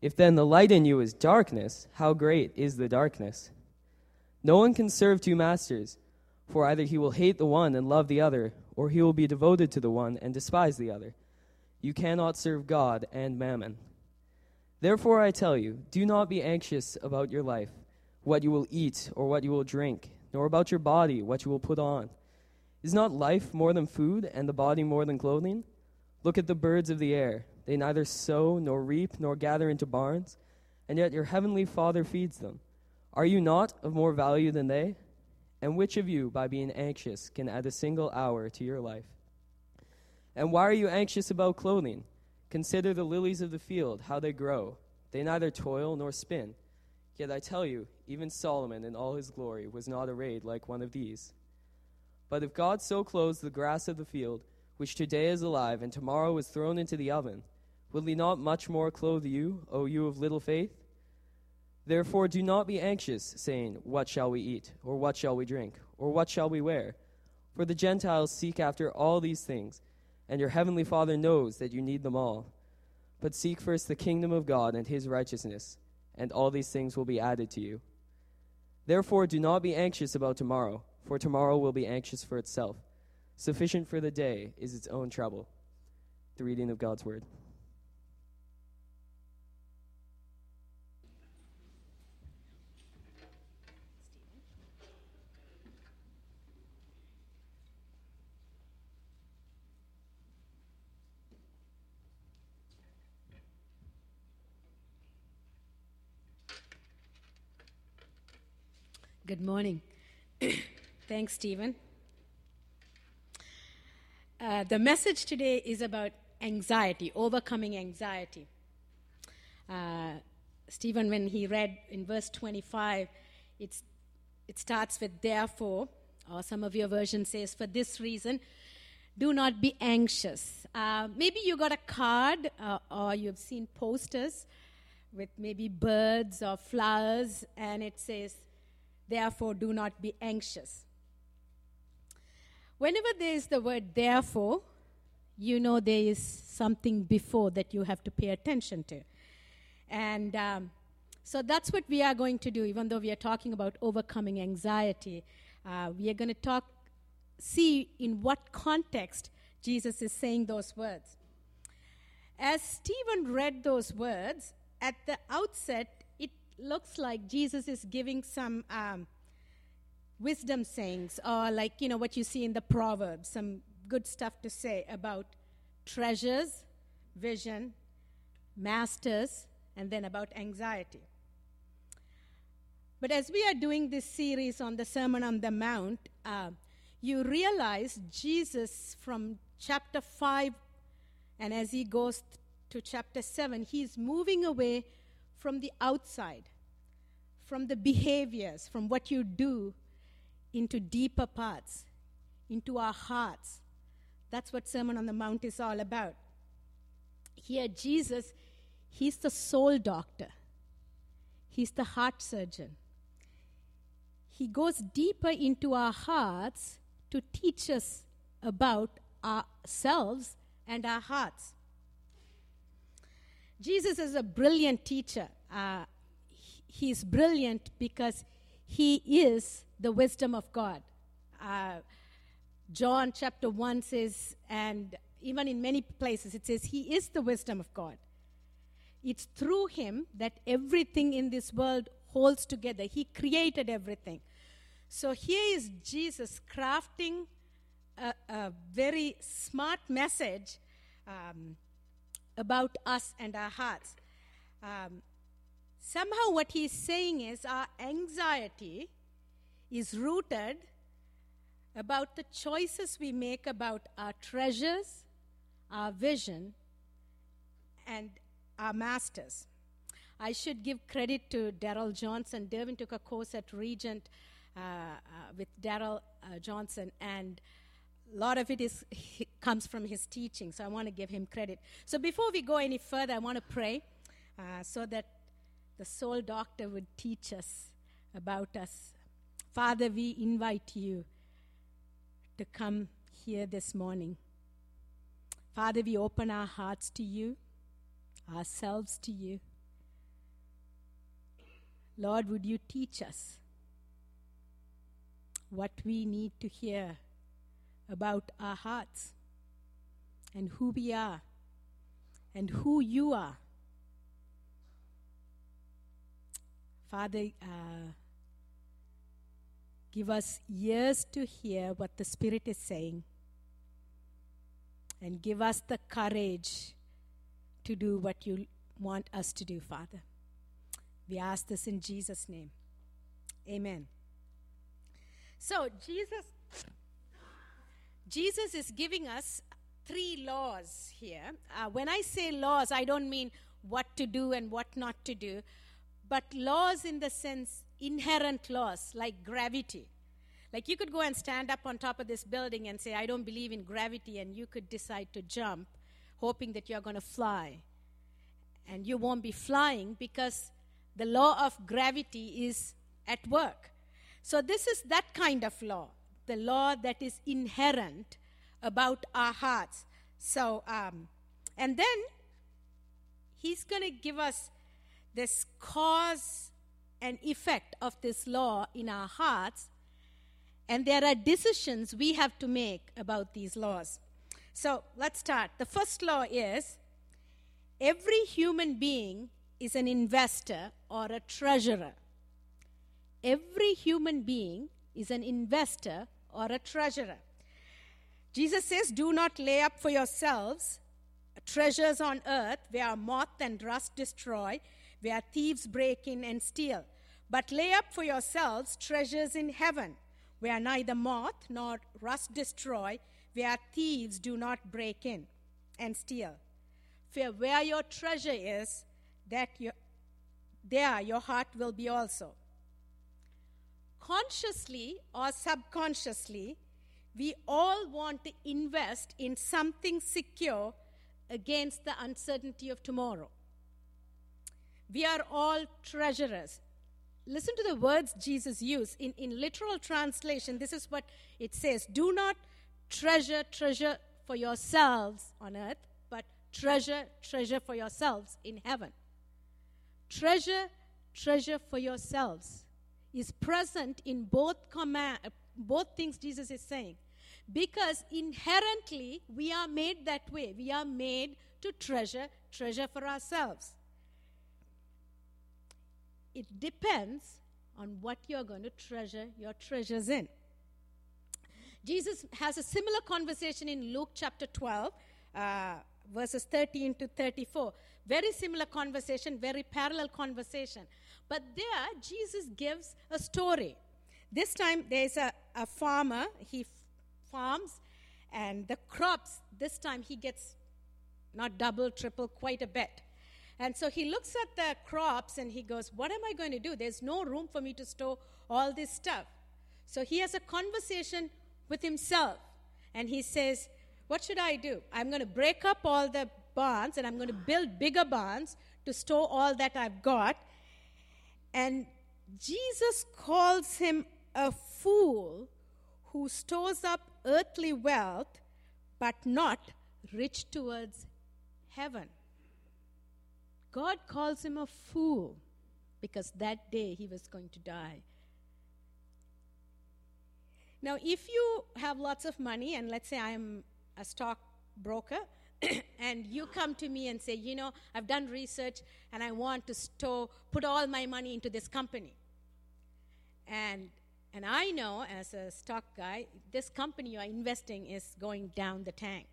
If then the light in you is darkness, how great is the darkness? No one can serve two masters, for either he will hate the one and love the other, or he will be devoted to the one and despise the other. You cannot serve God and mammon. Therefore I tell you, do not be anxious about your life, what you will eat or what you will drink, nor about your body, what you will put on. Is not life more than food, and the body more than clothing? Look at the birds of the air. They neither sow, nor reap, nor gather into barns, and yet your heavenly Father feeds them. Are you not of more value than they? And which of you, by being anxious, can add a single hour to your life? And why are you anxious about clothing? Consider the lilies of the field, how they grow. They neither toil nor spin. Yet I tell you, even Solomon in all his glory was not arrayed like one of these. But if God so clothes the grass of the field, which today is alive and tomorrow is thrown into the oven, will he not much more clothe you, O you of little faith? Therefore do not be anxious, saying, What shall we eat? Or what shall we drink? Or what shall we wear? For the Gentiles seek after all these things, and your heavenly Father knows that you need them all. But seek first the kingdom of God and his righteousness, and all these things will be added to you. Therefore do not be anxious about tomorrow for tomorrow will be anxious for itself. Sufficient for the day is its own trouble. The reading of God's word. Good morning. Thanks, Stephen. Uh, the message today is about anxiety, overcoming anxiety. Uh, Stephen, when he read in verse 25, it's, it starts with therefore, or some of your version says, for this reason, do not be anxious. Uh, maybe you got a card uh, or you've seen posters with maybe birds or flowers, and it says, therefore, do not be anxious. Whenever there is the word therefore, you know there is something before that you have to pay attention to. And um, so that's what we are going to do, even though we are talking about overcoming anxiety. Uh, we are going to talk, see in what context Jesus is saying those words. As Stephen read those words, at the outset, it looks like Jesus is giving some um, wisdom sayings or like you know what you see in the proverbs some good stuff to say about treasures vision masters and then about anxiety. But as we are doing this series on the sermon on the mount uh, you realize jesus from chapter 5 and as he goes to chapter 7 he's moving away from the outside from the behaviors from what you do into deeper parts, into our hearts. That's what Sermon on the Mount is all about. Here, Jesus, He's the soul doctor, He's the heart surgeon. He goes deeper into our hearts to teach us about ourselves and our hearts. Jesus is a brilliant teacher. Uh, he's brilliant because he is the wisdom of God. Uh, John chapter 1 says, and even in many places, it says, He is the wisdom of God. It's through Him that everything in this world holds together. He created everything. So here is Jesus crafting a, a very smart message um, about us and our hearts. Um, somehow, what he's saying is our anxiety is rooted about the choices we make about our treasures, our vision, and our masters. I should give credit to Daryl Johnson. Derwin took a course at Regent uh, uh, with Daryl uh, Johnson, and a lot of it is comes from his teaching. So I want to give him credit. So before we go any further, I want to pray uh, so that the soul doctor would teach us about us. Father, we invite you to come here this morning. Father, we open our hearts to you, ourselves to you. Lord, would you teach us what we need to hear about our hearts and who we are and who you are? Father, uh, give us ears to hear what the Spirit is saying and give us the courage to do what you want us to do, Father. We ask this in Jesus' name. Amen. So, Jesus Jesus is giving us three laws here. Uh, when I say laws, I don't mean what to do and what not to do, but laws in the sense inherent laws like gravity. Like you could go and stand up on top of this building and say, I don't believe in gravity, and you could decide to jump, hoping that you're going to fly. And you won't be flying because the law of gravity is at work. So, this is that kind of law, the law that is inherent about our hearts. So, um, and then he's going to give us this cause and effect of this law in our hearts and there are decisions we have to make about these laws. So let's start. The first law is every human being is an investor or a treasurer. Every human being is an investor or a treasurer. Jesus says, Do not lay up for yourselves treasures on earth where moth and rust destroy, where thieves break in and steal, but lay up for yourselves treasures in heaven where neither moth nor rust destroy, where thieves do not break in and steal. For where your treasure is, that your, there your heart will be also. Consciously or subconsciously, we all want to invest in something secure against the uncertainty of tomorrow. We are all treasurers listen to the words Jesus used. In, in literal translation, this is what it says Do not treasure, treasure for yourselves on earth, but treasure, treasure for yourselves in heaven. Treasure, treasure for yourselves is present in both command, both things Jesus is saying. Because inherently we are made that way. We are made to treasure, treasure for ourselves it depends on what you're going to treasure your treasures in. Jesus has a similar conversation in Luke chapter 12, uh, verses 13 to 34. Very similar conversation, very parallel conversation. But there, Jesus gives a story. This time, there's a, a farmer, he f- farms, and the crops, this time, he gets not double, triple, quite a bit. And so he looks at the crops and he goes, What am I going to do? There's no room for me to store all this stuff. So he has a conversation with himself and he says, What should I do? I'm going to break up all the barns and I'm going to build bigger barns to store all that I've got. And Jesus calls him a fool who stores up earthly wealth but not rich towards heaven. God calls him a fool because that day he was going to die. Now, if you have lots of money, and let's say I'm a stockbroker, and you come to me and say, you know, I've done research and I want to store, put all my money into this company. And, and I know as a stock guy, this company you're investing is going down the tank.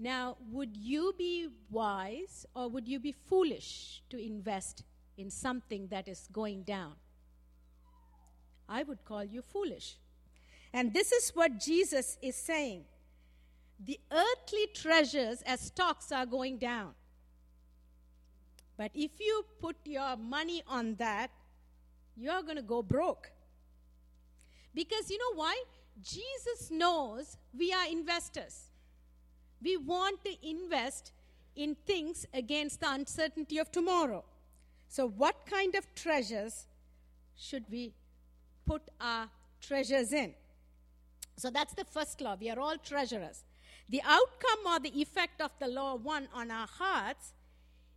Now, would you be wise or would you be foolish to invest in something that is going down? I would call you foolish. And this is what Jesus is saying. The earthly treasures as stocks are going down. But if you put your money on that, you're going to go broke. Because you know why? Jesus knows we are investors. We want to invest in things against the uncertainty of tomorrow. So, what kind of treasures should we put our treasures in? So, that's the first law. We are all treasurers. The outcome or the effect of the law one on our hearts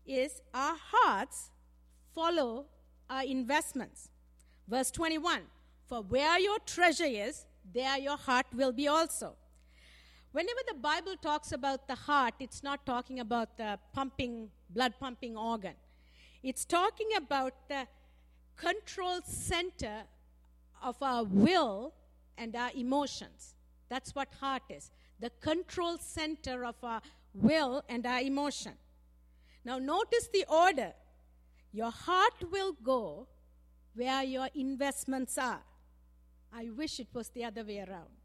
is our hearts follow our investments. Verse 21 For where your treasure is, there your heart will be also. Whenever the Bible talks about the heart, it's not talking about the pumping, blood pumping organ. It's talking about the control center of our will and our emotions. That's what heart is the control center of our will and our emotion. Now, notice the order. Your heart will go where your investments are. I wish it was the other way around.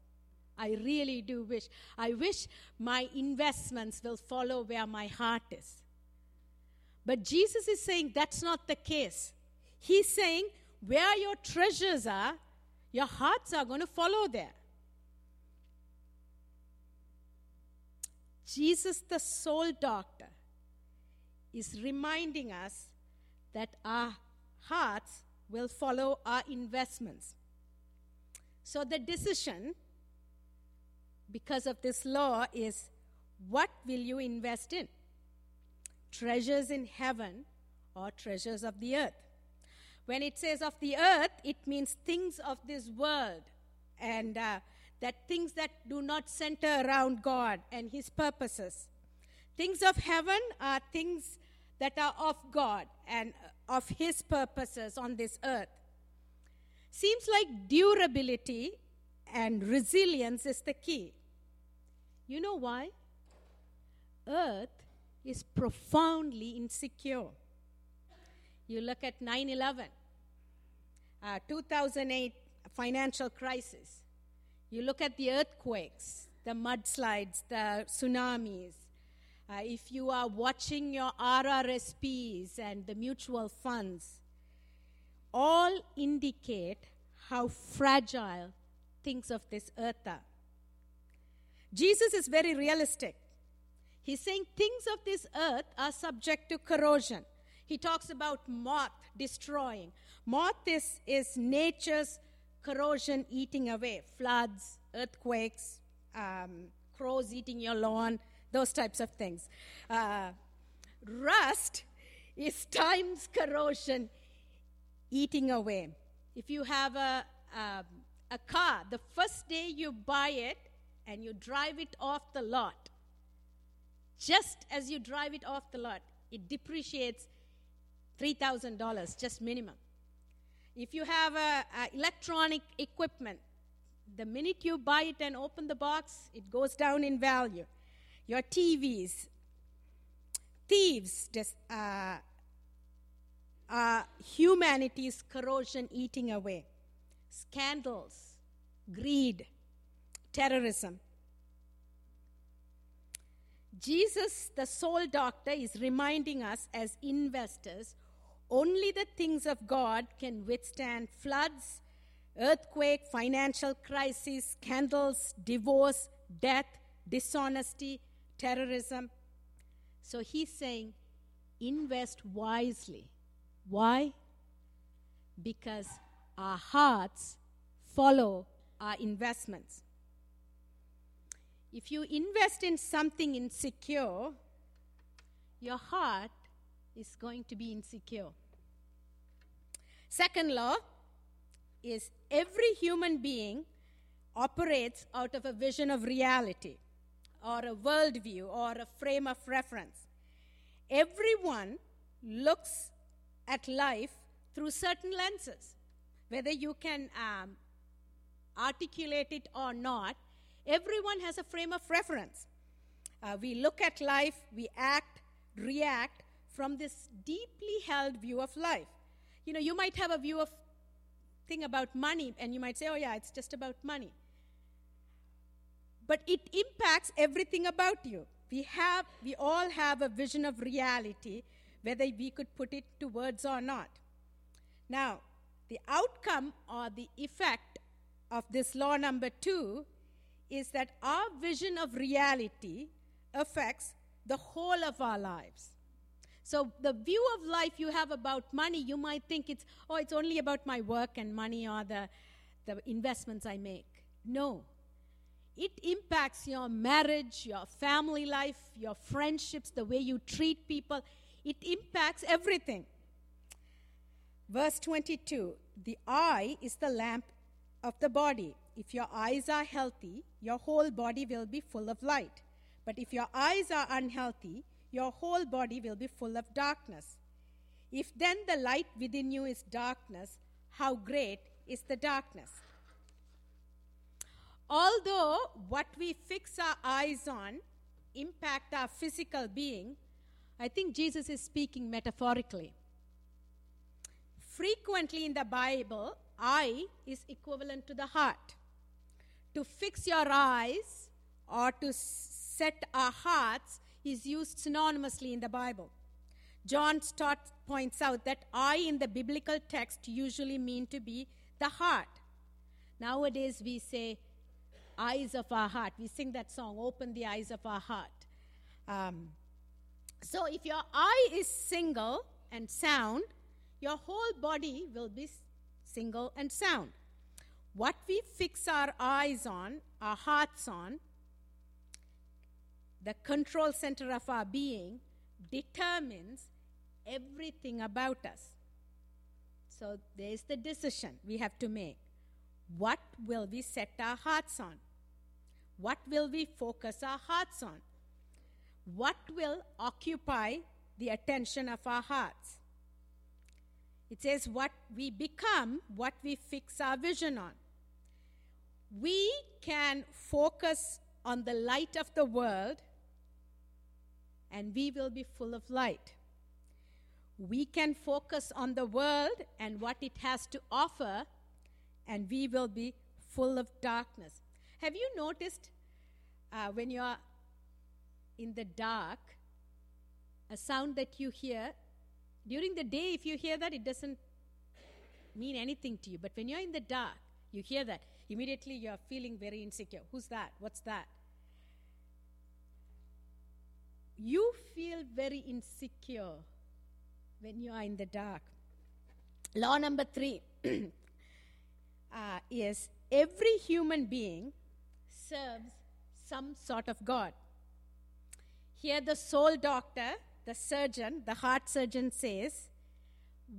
I really do wish. I wish my investments will follow where my heart is. But Jesus is saying that's not the case. He's saying where your treasures are, your hearts are going to follow there. Jesus, the soul doctor, is reminding us that our hearts will follow our investments. So the decision, because of this law, is what will you invest in? Treasures in heaven or treasures of the earth? When it says of the earth, it means things of this world and uh, that things that do not center around God and His purposes. Things of heaven are things that are of God and of His purposes on this earth. Seems like durability and resilience is the key. You know why? Earth is profoundly insecure. You look at 9 11, uh, 2008 financial crisis. You look at the earthquakes, the mudslides, the tsunamis. Uh, if you are watching your RRSPs and the mutual funds, all indicate how fragile things of this earth are. Jesus is very realistic. He's saying things of this earth are subject to corrosion. He talks about moth destroying. Moth is, is nature's corrosion eating away, floods, earthquakes, um, crows eating your lawn, those types of things. Uh, rust is time's corrosion eating away. If you have a, a, a car, the first day you buy it and you drive it off the lot, just as you drive it off the lot, it depreciates $3,000, just minimum. If you have a, a electronic equipment, the minute you buy it and open the box, it goes down in value. Your TVs, thieves, just, uh, uh, humanity's corrosion eating away, scandals, greed, terrorism. Jesus, the soul doctor, is reminding us as investors only the things of God can withstand floods, earthquake, financial crisis, scandals, divorce, death, dishonesty, terrorism. So he's saying, invest wisely. Why? Because our hearts follow our investments. If you invest in something insecure, your heart is going to be insecure. Second law is every human being operates out of a vision of reality or a worldview or a frame of reference. Everyone looks at life through certain lenses. Whether you can um, articulate it or not, everyone has a frame of reference. Uh, we look at life, we act, react from this deeply held view of life. You know, you might have a view of thing about money, and you might say, oh, yeah, it's just about money. But it impacts everything about you. We, have, we all have a vision of reality whether we could put it to words or not. Now, the outcome or the effect of this law number two is that our vision of reality affects the whole of our lives. So, the view of life you have about money, you might think it's, oh, it's only about my work and money or the, the investments I make. No. It impacts your marriage, your family life, your friendships, the way you treat people. It impacts everything. Verse 22 The eye is the lamp of the body. If your eyes are healthy, your whole body will be full of light. But if your eyes are unhealthy, your whole body will be full of darkness. If then the light within you is darkness, how great is the darkness? Although what we fix our eyes on impact our physical being, I think Jesus is speaking metaphorically. Frequently in the Bible, eye is equivalent to the heart. To fix your eyes or to set our hearts is used synonymously in the Bible. John Stott points out that eye in the biblical text usually mean to be the heart. Nowadays we say eyes of our heart. We sing that song, Open the Eyes of Our Heart. Um, so if your eye is single and sound, your whole body will be single and sound. What we fix our eyes on, our hearts on, the control center of our being, determines everything about us. So there's the decision we have to make. What will we set our hearts on? What will we focus our hearts on? What will occupy the attention of our hearts? It says, what we become, what we fix our vision on. We can focus on the light of the world, and we will be full of light. We can focus on the world and what it has to offer, and we will be full of darkness. Have you noticed uh, when you're in the dark, a sound that you hear, during the day, if you hear that, it doesn't mean anything to you. But when you're in the dark, you hear that, immediately you're feeling very insecure. Who's that? What's that? You feel very insecure when you are in the dark. Law number three uh, is every human being serves some sort of God. Here, the soul doctor, the surgeon, the heart surgeon says,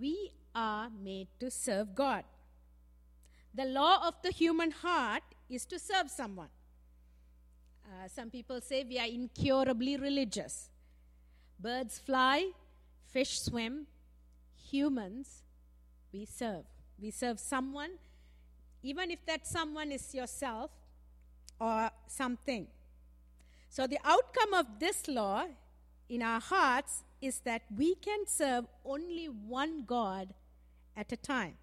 We are made to serve God. The law of the human heart is to serve someone. Uh, some people say we are incurably religious. Birds fly, fish swim, humans, we serve. We serve someone, even if that someone is yourself, or something. So, the outcome of this law in our hearts is that we can serve only one God at a time.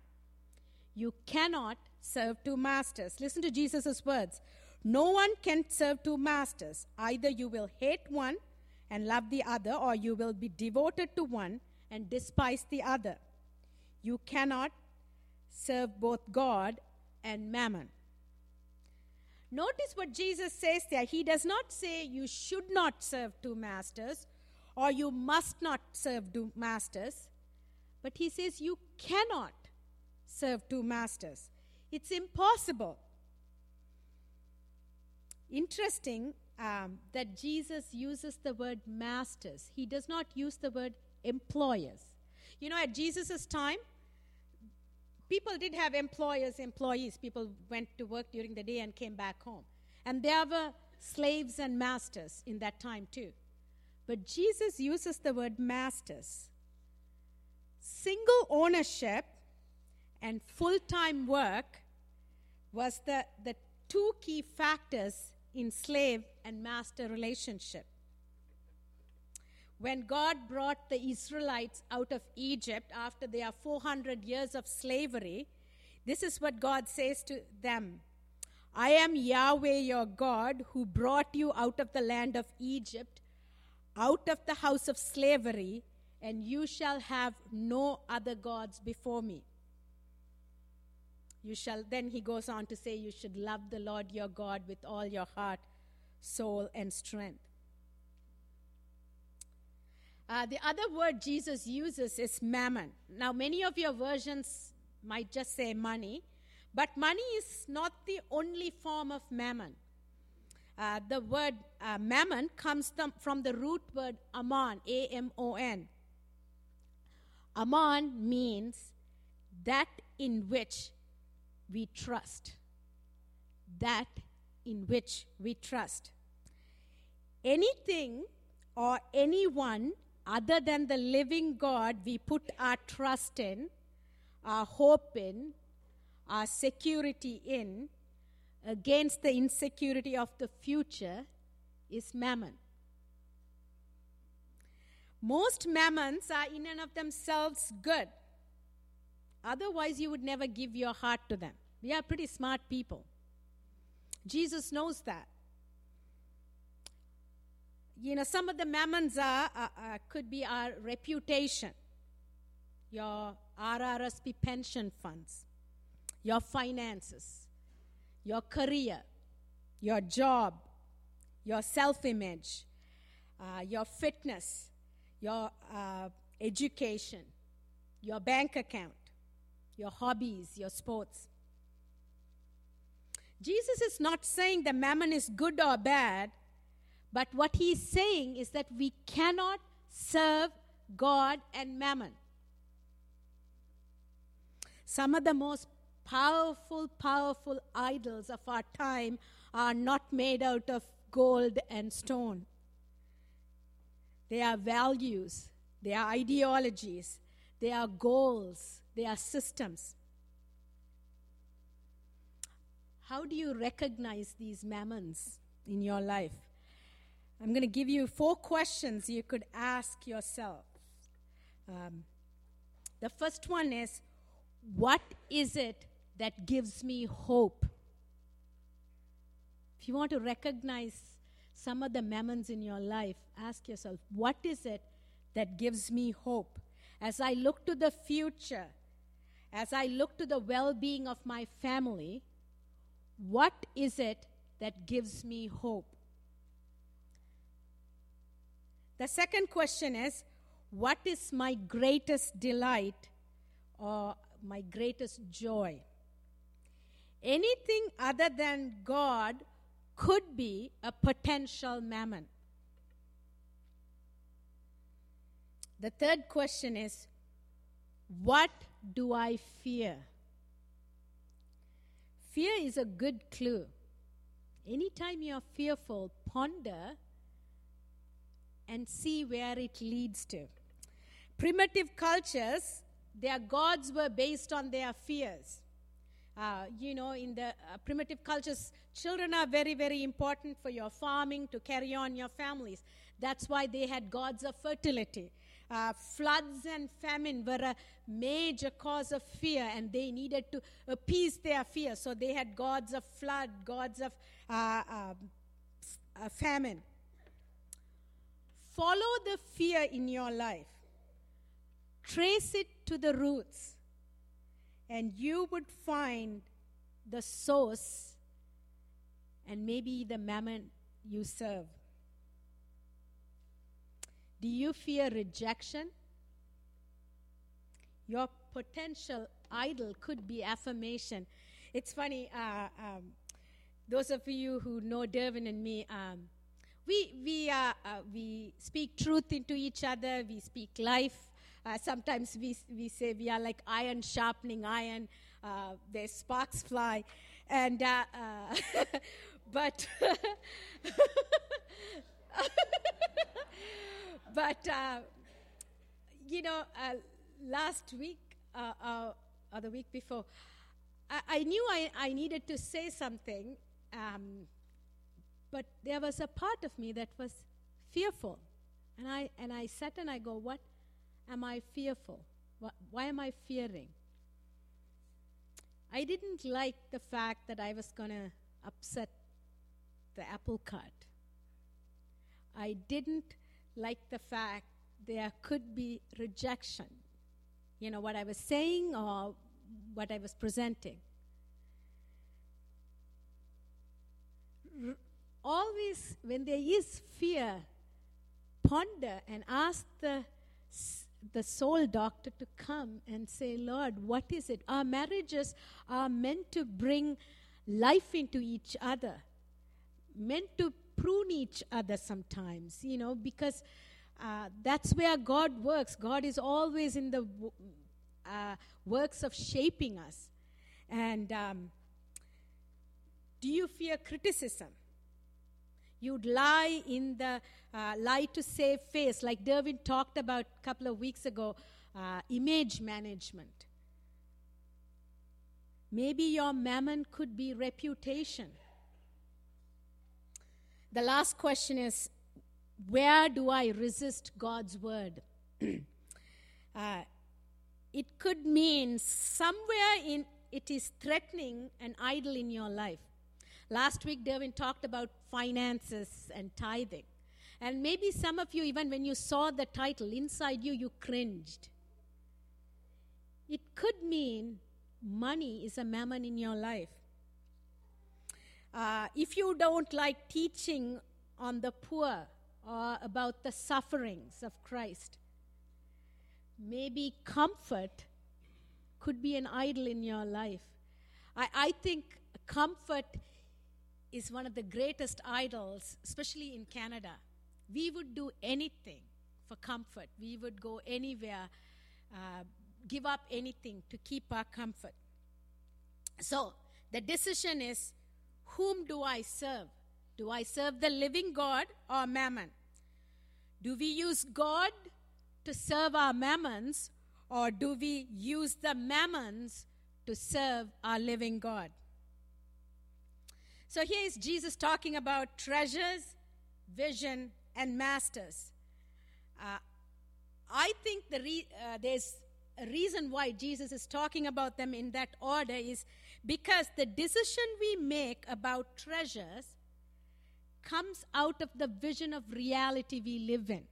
You cannot serve two masters. Listen to Jesus' words. No one can serve two masters. Either you will hate one and love the other, or you will be devoted to one and despise the other. You cannot serve both God and mammon. Notice what Jesus says there. He does not say you should not serve two masters or you must not serve two masters, but he says you cannot serve two masters. It's impossible. Interesting um, that Jesus uses the word masters, he does not use the word employers. You know, at Jesus' time, people did have employers, employees. People went to work during the day and came back home. And there were slaves and masters in that time too. But Jesus uses the word masters. Single ownership and full time work was the, the two key factors in slave and master relationship when God brought the Israelites out of Egypt after their 400 years of slavery, this is what God says to them I am Yahweh your God who brought you out of the land of Egypt, out of the house of slavery, and you shall have no other gods before me. You shall, then he goes on to say, You should love the Lord your God with all your heart, soul, and strength. Uh, the other word Jesus uses is mammon. Now, many of your versions might just say money, but money is not the only form of mammon. Uh, the word uh, mammon comes from the root word amon, A M O N. Amon means that in which we trust. That in which we trust. Anything or anyone other than the living God we put our trust in, our hope in, our security in, against the insecurity of the future is mammon. Most mammons are in and of themselves good. Otherwise, you would never give your heart to them. We are pretty smart people. Jesus knows that. You know, some of the mammons are, uh, uh, could be our reputation, your RRSP pension funds, your finances, your career, your job, your self image, uh, your fitness, your uh, education, your bank account, your hobbies, your sports. Jesus is not saying the mammon is good or bad, but what he's saying is that we cannot serve God and mammon. Some of the most powerful, powerful idols of our time are not made out of gold and stone. They are values, they are ideologies, they are goals, they are systems. How do you recognize these mammons in your life? I'm going to give you four questions you could ask yourself. Um, the first one is What is it that gives me hope? If you want to recognize some of the mammons in your life, ask yourself, What is it that gives me hope? As I look to the future, as I look to the well being of my family, what is it that gives me hope? The second question is What is my greatest delight or my greatest joy? Anything other than God could be a potential mammon. The third question is What do I fear? Fear is a good clue. Anytime you're fearful, ponder and see where it leads to. Primitive cultures, their gods were based on their fears. Uh, you know, in the uh, primitive cultures, children are very, very important for your farming to carry on your families. That's why they had gods of fertility. Uh, floods and famine were a major cause of fear, and they needed to appease their fear. So they had gods of flood, gods of uh, um, uh, famine. Follow the fear in your life, trace it to the roots, and you would find the source and maybe the mammon you serve. Do you fear rejection? Your potential idol could be affirmation. It's funny, uh, um, those of you who know Derwin and me, um, we, we, uh, uh, we speak truth into each other, we speak life. Uh, sometimes we, we say we are like iron sharpening iron, uh, sparks fly. And, uh, but. but uh, you know, uh, last week uh, uh, or the week before, I, I knew I, I, needed to say something, um, but there was a part of me that was fearful, and I and I sat and I go, "What am I fearful? What, why am I fearing?" I didn't like the fact that I was going to upset the apple cart. I didn't like the fact there could be rejection. You know, what I was saying or what I was presenting. R- always, when there is fear, ponder and ask the, the soul doctor to come and say, Lord, what is it? Our marriages are meant to bring life into each other, meant to prune each other sometimes, you know, because uh, that's where God works. God is always in the uh, works of shaping us. And um, do you fear criticism? You'd lie in the uh, lie to save face, like Derwin talked about a couple of weeks ago, uh, image management. Maybe your mammon could be reputation. The last question is where do I resist God's word? uh, it could mean somewhere in it is threatening an idol in your life. Last week, Derwin talked about finances and tithing. And maybe some of you, even when you saw the title, inside you, you cringed. It could mean money is a mammon in your life. Uh, if you don't like teaching on the poor or about the sufferings of Christ, maybe comfort could be an idol in your life. I, I think comfort is one of the greatest idols, especially in Canada. We would do anything for comfort, we would go anywhere, uh, give up anything to keep our comfort. So the decision is whom do I serve? Do I serve the living God or mammon? Do we use God to serve our mammons or do we use the mammons to serve our living God? So here is Jesus talking about treasures, vision, and masters. Uh, I think the re- uh, there's a reason why Jesus is talking about them in that order is because the decision we make about treasures comes out of the vision of reality we live in.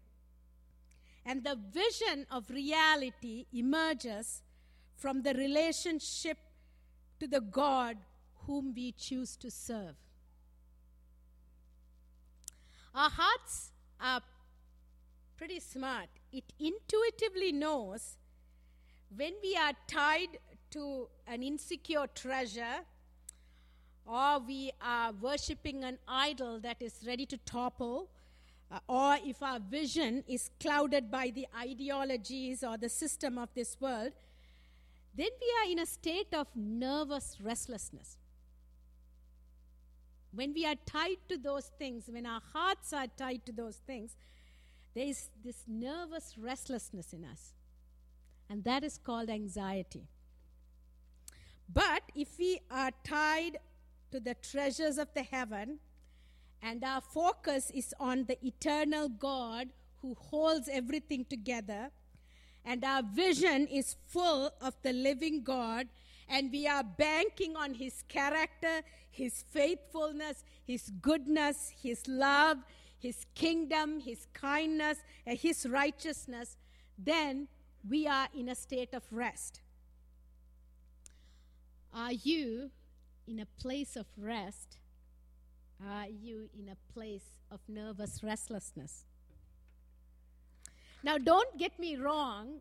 And the vision of reality emerges from the relationship to the God whom we choose to serve. Our hearts are pretty smart. It intuitively knows when we are tied to an insecure treasure or we are worshiping an idol that is ready to topple, uh, or if our vision is clouded by the ideologies or the system of this world, then we are in a state of nervous restlessness. When we are tied to those things, when our hearts are tied to those things, there is this nervous restlessness in us. And that is called anxiety. But if we are tied to the treasures of the heaven, and our focus is on the eternal God who holds everything together, and our vision is full of the living God, and we are banking on His character, His faithfulness, His goodness, His love, His kingdom, His kindness, and His righteousness, then we are in a state of rest. Are you in a place of rest? Are you in a place of nervous restlessness? Now, don't get me wrong.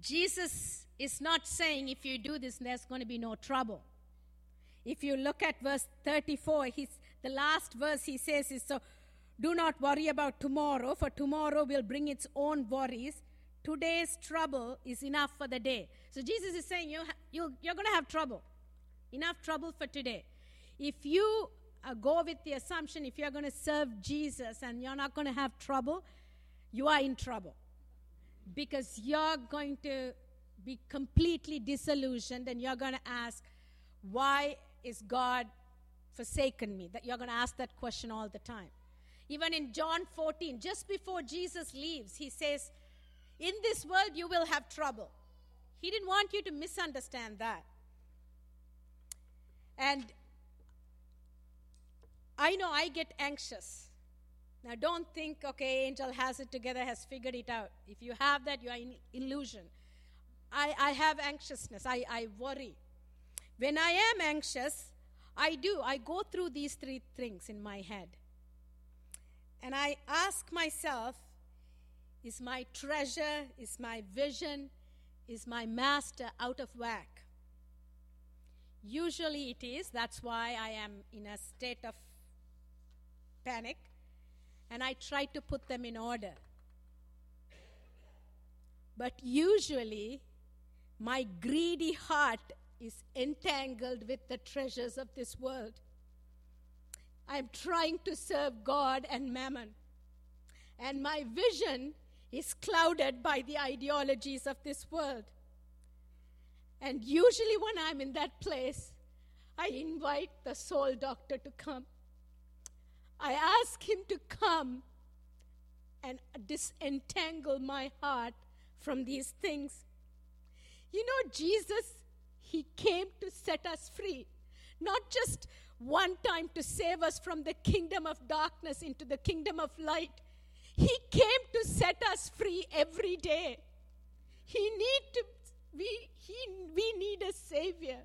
Jesus is not saying if you do this, there's going to be no trouble. If you look at verse 34, he's, the last verse he says is so do not worry about tomorrow, for tomorrow will bring its own worries. Today's trouble is enough for the day. So Jesus is saying you, you, you're going to have trouble. Enough trouble for today. If you uh, go with the assumption if you're going to serve Jesus and you're not going to have trouble, you are in trouble. Because you're going to be completely disillusioned and you're going to ask, why is God forsaken me? That you're going to ask that question all the time. Even in John 14, just before Jesus leaves, he says, In this world you will have trouble. He didn't want you to misunderstand that. And I know I get anxious Now, don't think, okay, angel has it together, has figured it out. If you have that, you are in illusion. I, I have anxiousness, I, I worry. When I am anxious, I do. I go through these three things in my head. And I ask myself, is my treasure, is my vision, is my master out of whack? Usually it is. That's why I am in a state of panic. And I try to put them in order. But usually, my greedy heart is entangled with the treasures of this world. I'm trying to serve God and mammon. And my vision is clouded by the ideologies of this world. And usually, when I'm in that place, I invite the soul doctor to come. I ask him to come and disentangle my heart from these things. You know, Jesus, he came to set us free, not just one time to save us from the kingdom of darkness into the kingdom of light. He came to set us free every day. He need to we he, we need a savior.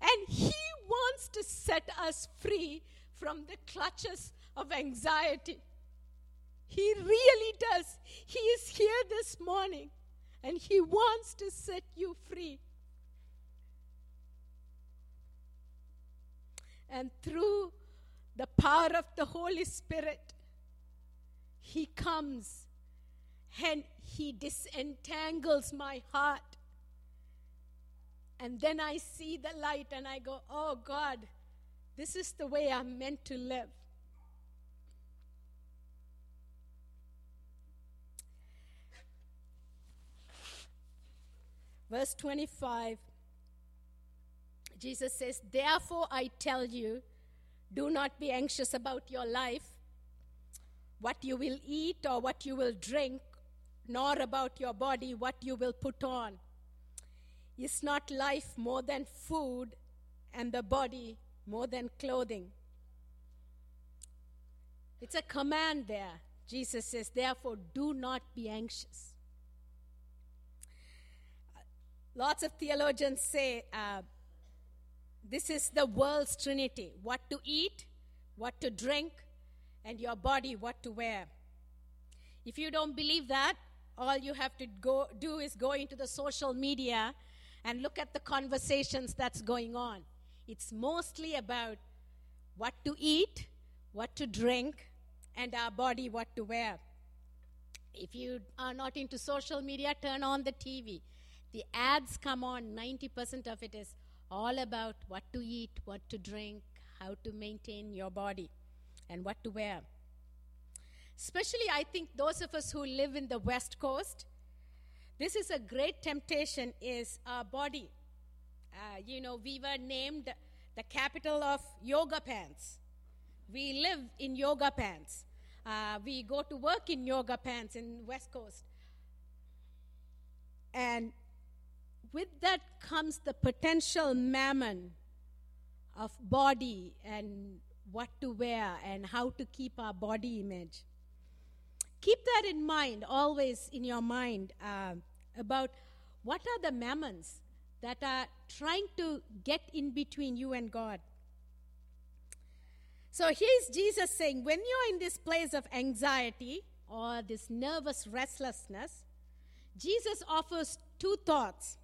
And he wants to set us free from the clutches of anxiety. He really does. He is here this morning and he wants to set you free. And through the power of the Holy Spirit, He comes and He disentangles my heart. And then I see the light and I go, oh God, this is the way I'm meant to live. Verse 25 Jesus says, Therefore I tell you, do not be anxious about your life, what you will eat or what you will drink, nor about your body, what you will put on. Is not life more than food, and the body more than clothing? It's a command there. Jesus says, Therefore, do not be anxious. Lots of theologians say uh, this is the world's trinity what to eat, what to drink, and your body what to wear. If you don't believe that, all you have to go do is go into the social media and look at the conversations that's going on. It's mostly about what to eat, what to drink, and our body what to wear. If you are not into social media, turn on the TV. The ads come on, 90% of it is all about what to eat, what to drink, how to maintain your body, and what to wear. Especially, I think those of us who live in the West Coast, this is a great temptation is our body. Uh, you know, we were named the capital of yoga pants. We live in yoga pants. Uh, we go to work in yoga pants in West Coast. And with that comes the potential mammon of body and what to wear and how to keep our body image. Keep that in mind, always in your mind, uh, about what are the mammons that are trying to get in between you and God. So here's Jesus saying, when you're in this place of anxiety or this nervous restlessness, Jesus offers two thoughts.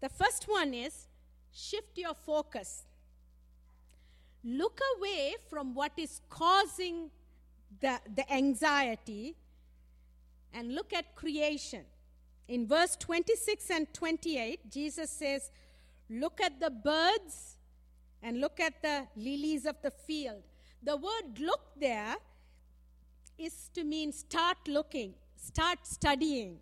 The first one is shift your focus. Look away from what is causing the, the anxiety and look at creation. In verse 26 and 28, Jesus says, Look at the birds and look at the lilies of the field. The word look there is to mean start looking, start studying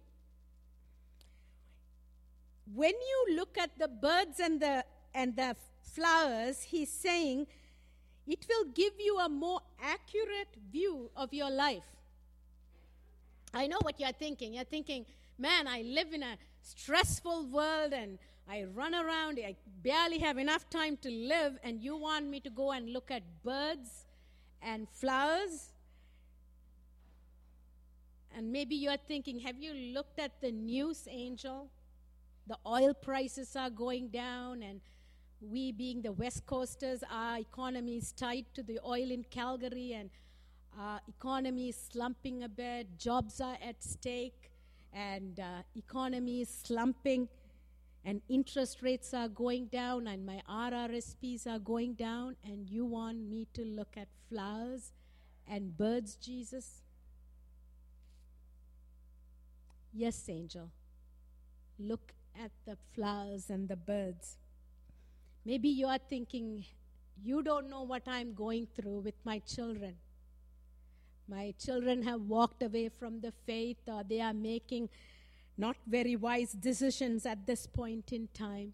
when you look at the birds and the, and the flowers, he's saying it will give you a more accurate view of your life. I know what you're thinking. You're thinking, man, I live in a stressful world and I run around, I barely have enough time to live, and you want me to go and look at birds and flowers. And maybe you're thinking, have you looked at the news, Angel? The oil prices are going down, and we, being the West Coasters, our economy is tied to the oil in Calgary, and our economy is slumping a bit. Jobs are at stake, and uh, economy is slumping, and interest rates are going down, and my RRSPs are going down. And you want me to look at flowers and birds, Jesus? Yes, angel. Look at the flowers and the birds. Maybe you are thinking, you don't know what I'm going through with my children. My children have walked away from the faith, or they are making not very wise decisions at this point in time.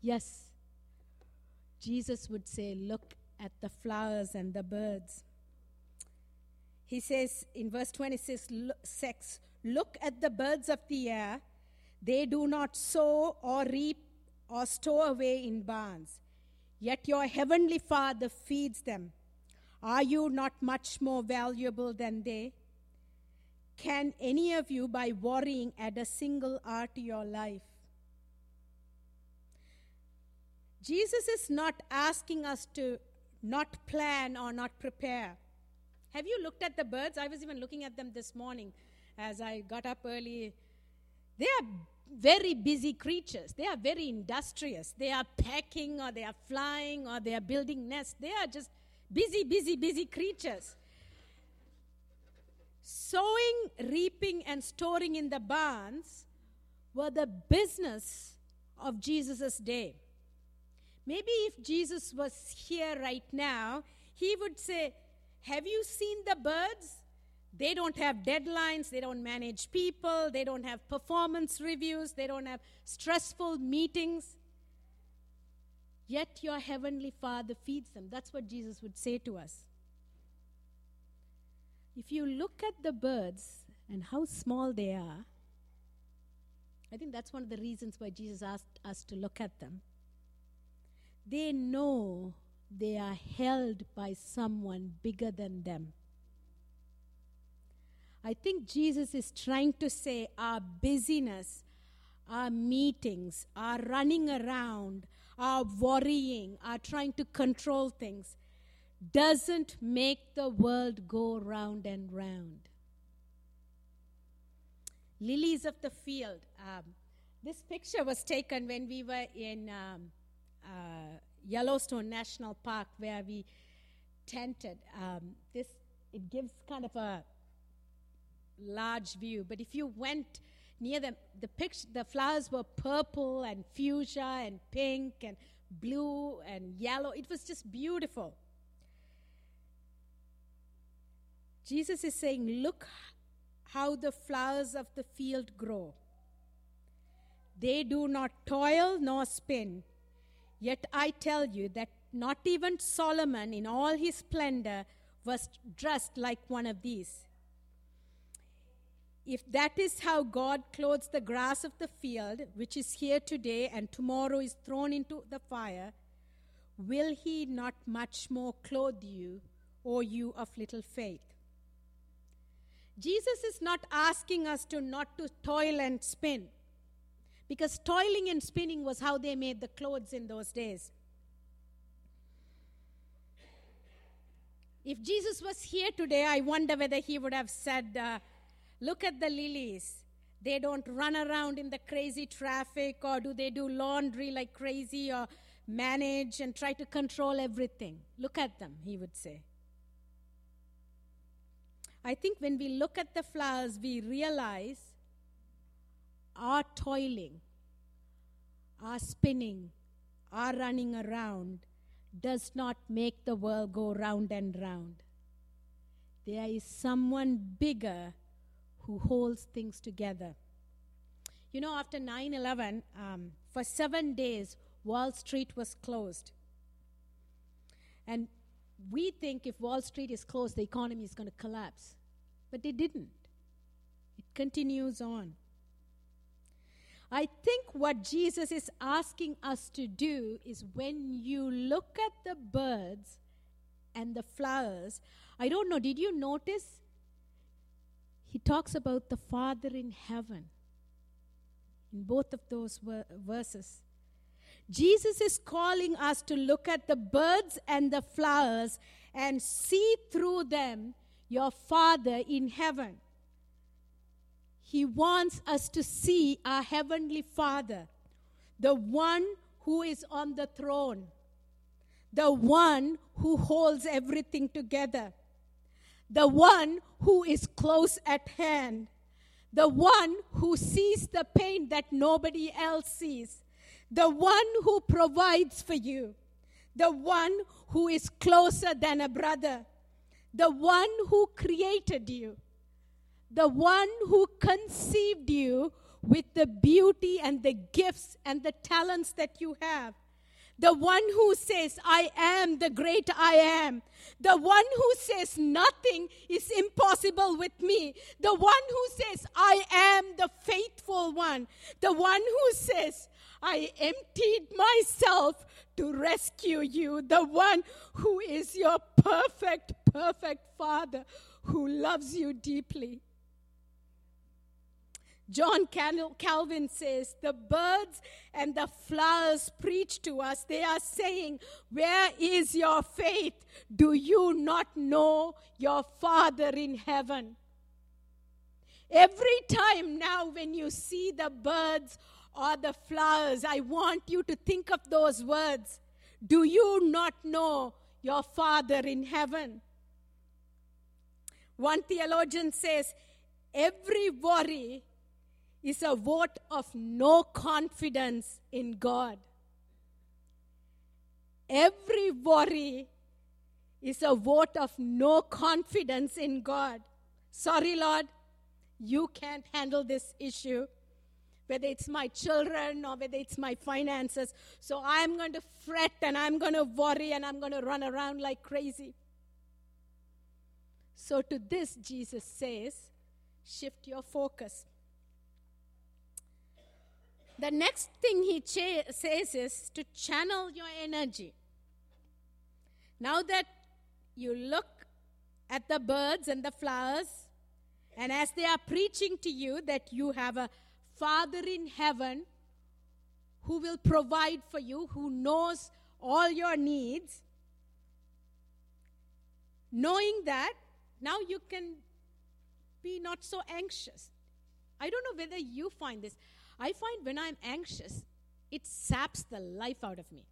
Yes, Jesus would say, Look at the flowers and the birds. He says in verse 26, Look at the birds of the air. They do not sow or reap or store away in barns, yet your heavenly Father feeds them. Are you not much more valuable than they? Can any of you, by worrying, add a single hour to your life? Jesus is not asking us to not plan or not prepare. Have you looked at the birds? I was even looking at them this morning as I got up early. They are very busy creatures. They are very industrious. They are pecking or they are flying or they are building nests. They are just busy, busy, busy creatures. Sowing, reaping, and storing in the barns were the business of Jesus' day. Maybe if Jesus was here right now, he would say, Have you seen the birds? They don't have deadlines, they don't manage people, they don't have performance reviews, they don't have stressful meetings. Yet your heavenly Father feeds them. That's what Jesus would say to us. If you look at the birds and how small they are, I think that's one of the reasons why Jesus asked us to look at them. They know they are held by someone bigger than them. I think Jesus is trying to say our busyness, our meetings, our running around, our worrying, our trying to control things doesn't make the world go round and round. Lilies of the field. Um, this picture was taken when we were in um, uh, Yellowstone National Park, where we tented. Um, this it gives kind of a large view. But if you went near them, the picture, the flowers were purple and fuchsia and pink and blue and yellow. It was just beautiful. Jesus is saying, Look how the flowers of the field grow. They do not toil nor spin. Yet I tell you that not even Solomon, in all his splendor, was dressed like one of these. If that is how God clothes the grass of the field, which is here today and tomorrow is thrown into the fire, will He not much more clothe you, O you of little faith? Jesus is not asking us to not to toil and spin, because toiling and spinning was how they made the clothes in those days. If Jesus was here today, I wonder whether he would have said, uh, Look at the lilies. They don't run around in the crazy traffic or do they do laundry like crazy or manage and try to control everything. Look at them, he would say. I think when we look at the flowers, we realize our toiling, our spinning, our running around does not make the world go round and round. There is someone bigger who holds things together. You know, after 9 11, um, for seven days, Wall Street was closed. And we think if Wall Street is closed, the economy is going to collapse. But it didn't. It continues on. I think what Jesus is asking us to do is when you look at the birds and the flowers. I don't know, did you notice? He talks about the Father in heaven in both of those ver- verses. Jesus is calling us to look at the birds and the flowers and see through them your Father in heaven. He wants us to see our Heavenly Father, the one who is on the throne, the one who holds everything together, the one who is close at hand, the one who sees the pain that nobody else sees, the one who provides for you, the one who is closer than a brother, the one who created you, the one who conceived you with the beauty and the gifts and the talents that you have. The one who says, I am the great I am. The one who says, nothing is impossible with me. The one who says, I am the faithful one. The one who says, I emptied myself to rescue you. The one who is your perfect, perfect Father who loves you deeply. John Calvin says, The birds and the flowers preach to us. They are saying, Where is your faith? Do you not know your Father in heaven? Every time now, when you see the birds or the flowers, I want you to think of those words. Do you not know your Father in heaven? One theologian says, Every worry is a vote of no confidence in God. Every worry is a vote of no confidence in God. Sorry, Lord, you can't handle this issue, whether it's my children or whether it's my finances. So I'm going to fret and I'm going to worry and I'm going to run around like crazy. So to this, Jesus says, shift your focus. The next thing he cha- says is to channel your energy. Now that you look at the birds and the flowers, and as they are preaching to you that you have a Father in heaven who will provide for you, who knows all your needs, knowing that, now you can be not so anxious. I don't know whether you find this. I find when I'm anxious, it saps the life out of me.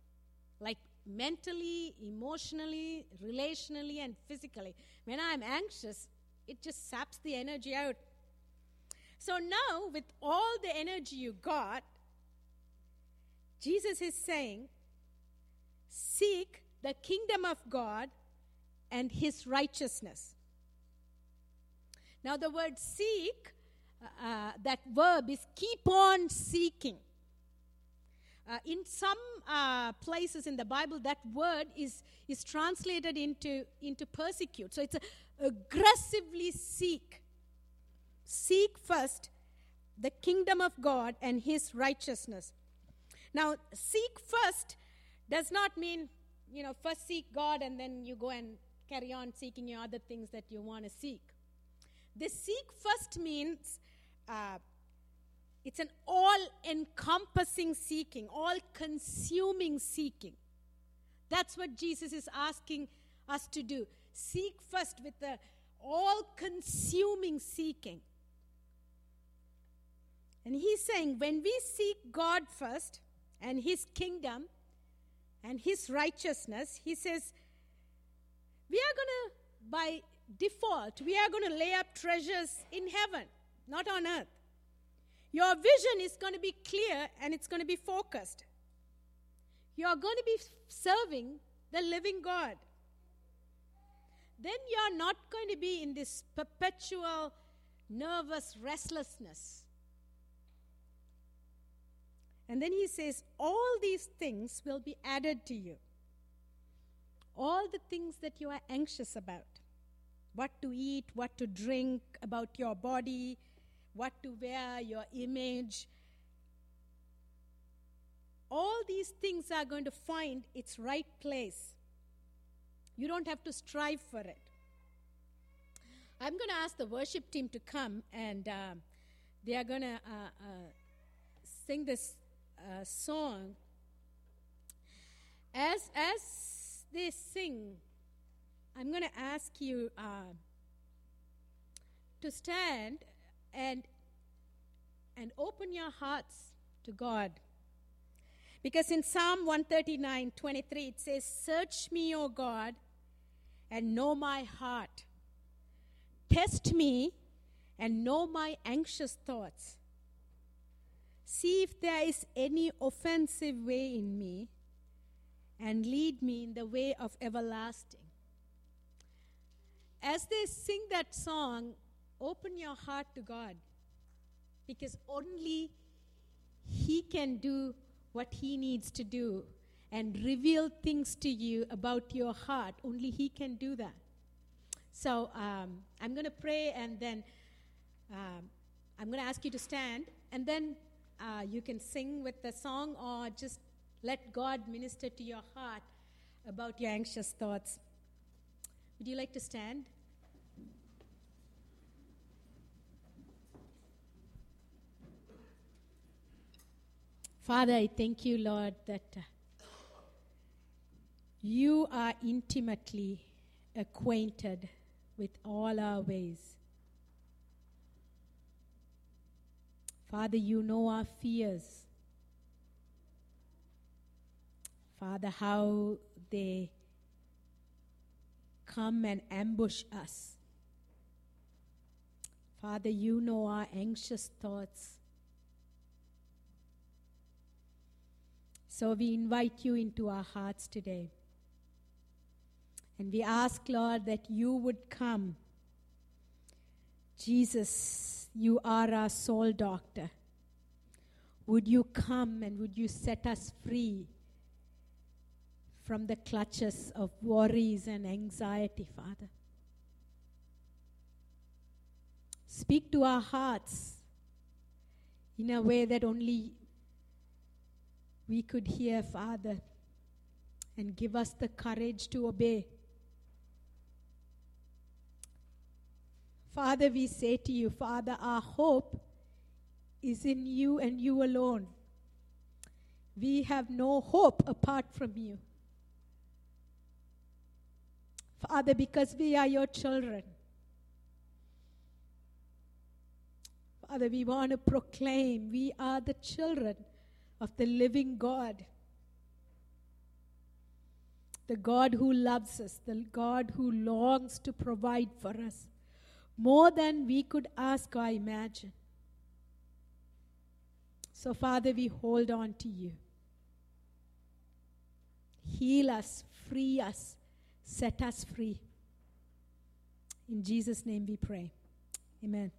Like mentally, emotionally, relationally, and physically. When I'm anxious, it just saps the energy out. So now, with all the energy you got, Jesus is saying, Seek the kingdom of God and his righteousness. Now, the word seek uh, that verb is keep on seeking. Uh, in some uh, places in the Bible, that word is, is translated into, into persecute. So it's a, aggressively seek. Seek first the kingdom of God and his righteousness. Now, seek first does not mean, you know, first seek God and then you go and carry on seeking your other things that you want to seek. The seek first means uh, it's an all encompassing seeking, all consuming seeking. That's what Jesus is asking us to do. Seek first with the all consuming seeking. And he's saying when we seek God first and his kingdom and his righteousness, he says, we are going to, by default, we are going to lay up treasures in heaven not on earth. Your vision is going to be clear and it's going to be focused. You're going to be serving the living God. Then you're not going to be in this perpetual nervous restlessness. And then he says, All these things will be added to you. All the things that you are anxious about what to eat, what to drink, about your body, what to wear, your image. All these things are going to find its right place. You don't have to strive for it. I'm going to ask the worship team to come, and uh, they are going to uh, uh, sing this uh, song. As, as they sing, I'm going to ask you uh, to stand and, and open your hearts to God. Because in Psalm 139 23, it says, Search me, O God, and know my heart. Test me and know my anxious thoughts. See if there is any offensive way in me, and lead me in the way of everlasting. As they sing that song, open your heart to God because only He can do what He needs to do and reveal things to you about your heart. Only He can do that. So um, I'm going to pray and then um, I'm going to ask you to stand and then uh, you can sing with the song or just let God minister to your heart about your anxious thoughts. Would you like to stand? Father, I thank you, Lord, that uh, you are intimately acquainted with all our ways. Father, you know our fears. Father, how they come and ambush us. Father, you know our anxious thoughts. So we invite you into our hearts today. And we ask, Lord, that you would come. Jesus, you are our soul doctor. Would you come and would you set us free from the clutches of worries and anxiety, Father? Speak to our hearts in a way that only we could hear, Father, and give us the courage to obey. Father, we say to you, Father, our hope is in you and you alone. We have no hope apart from you. Father, because we are your children. Father, we want to proclaim we are the children of the living God. The God who loves us, the God who longs to provide for us more than we could ask or imagine. So, Father, we hold on to you. Heal us, free us, set us free. In Jesus' name we pray. Amen.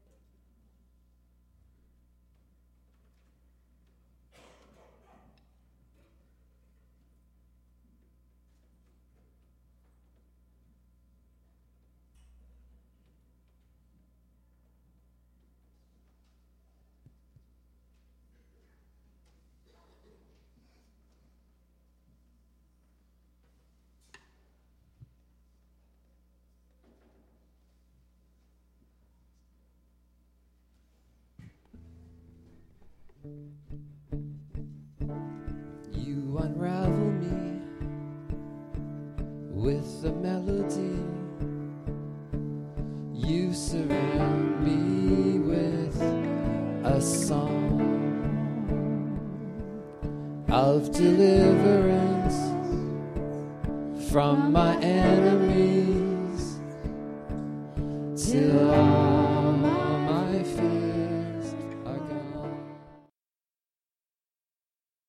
You unravel me with a melody. You surround me with a song of deliverance from my enemies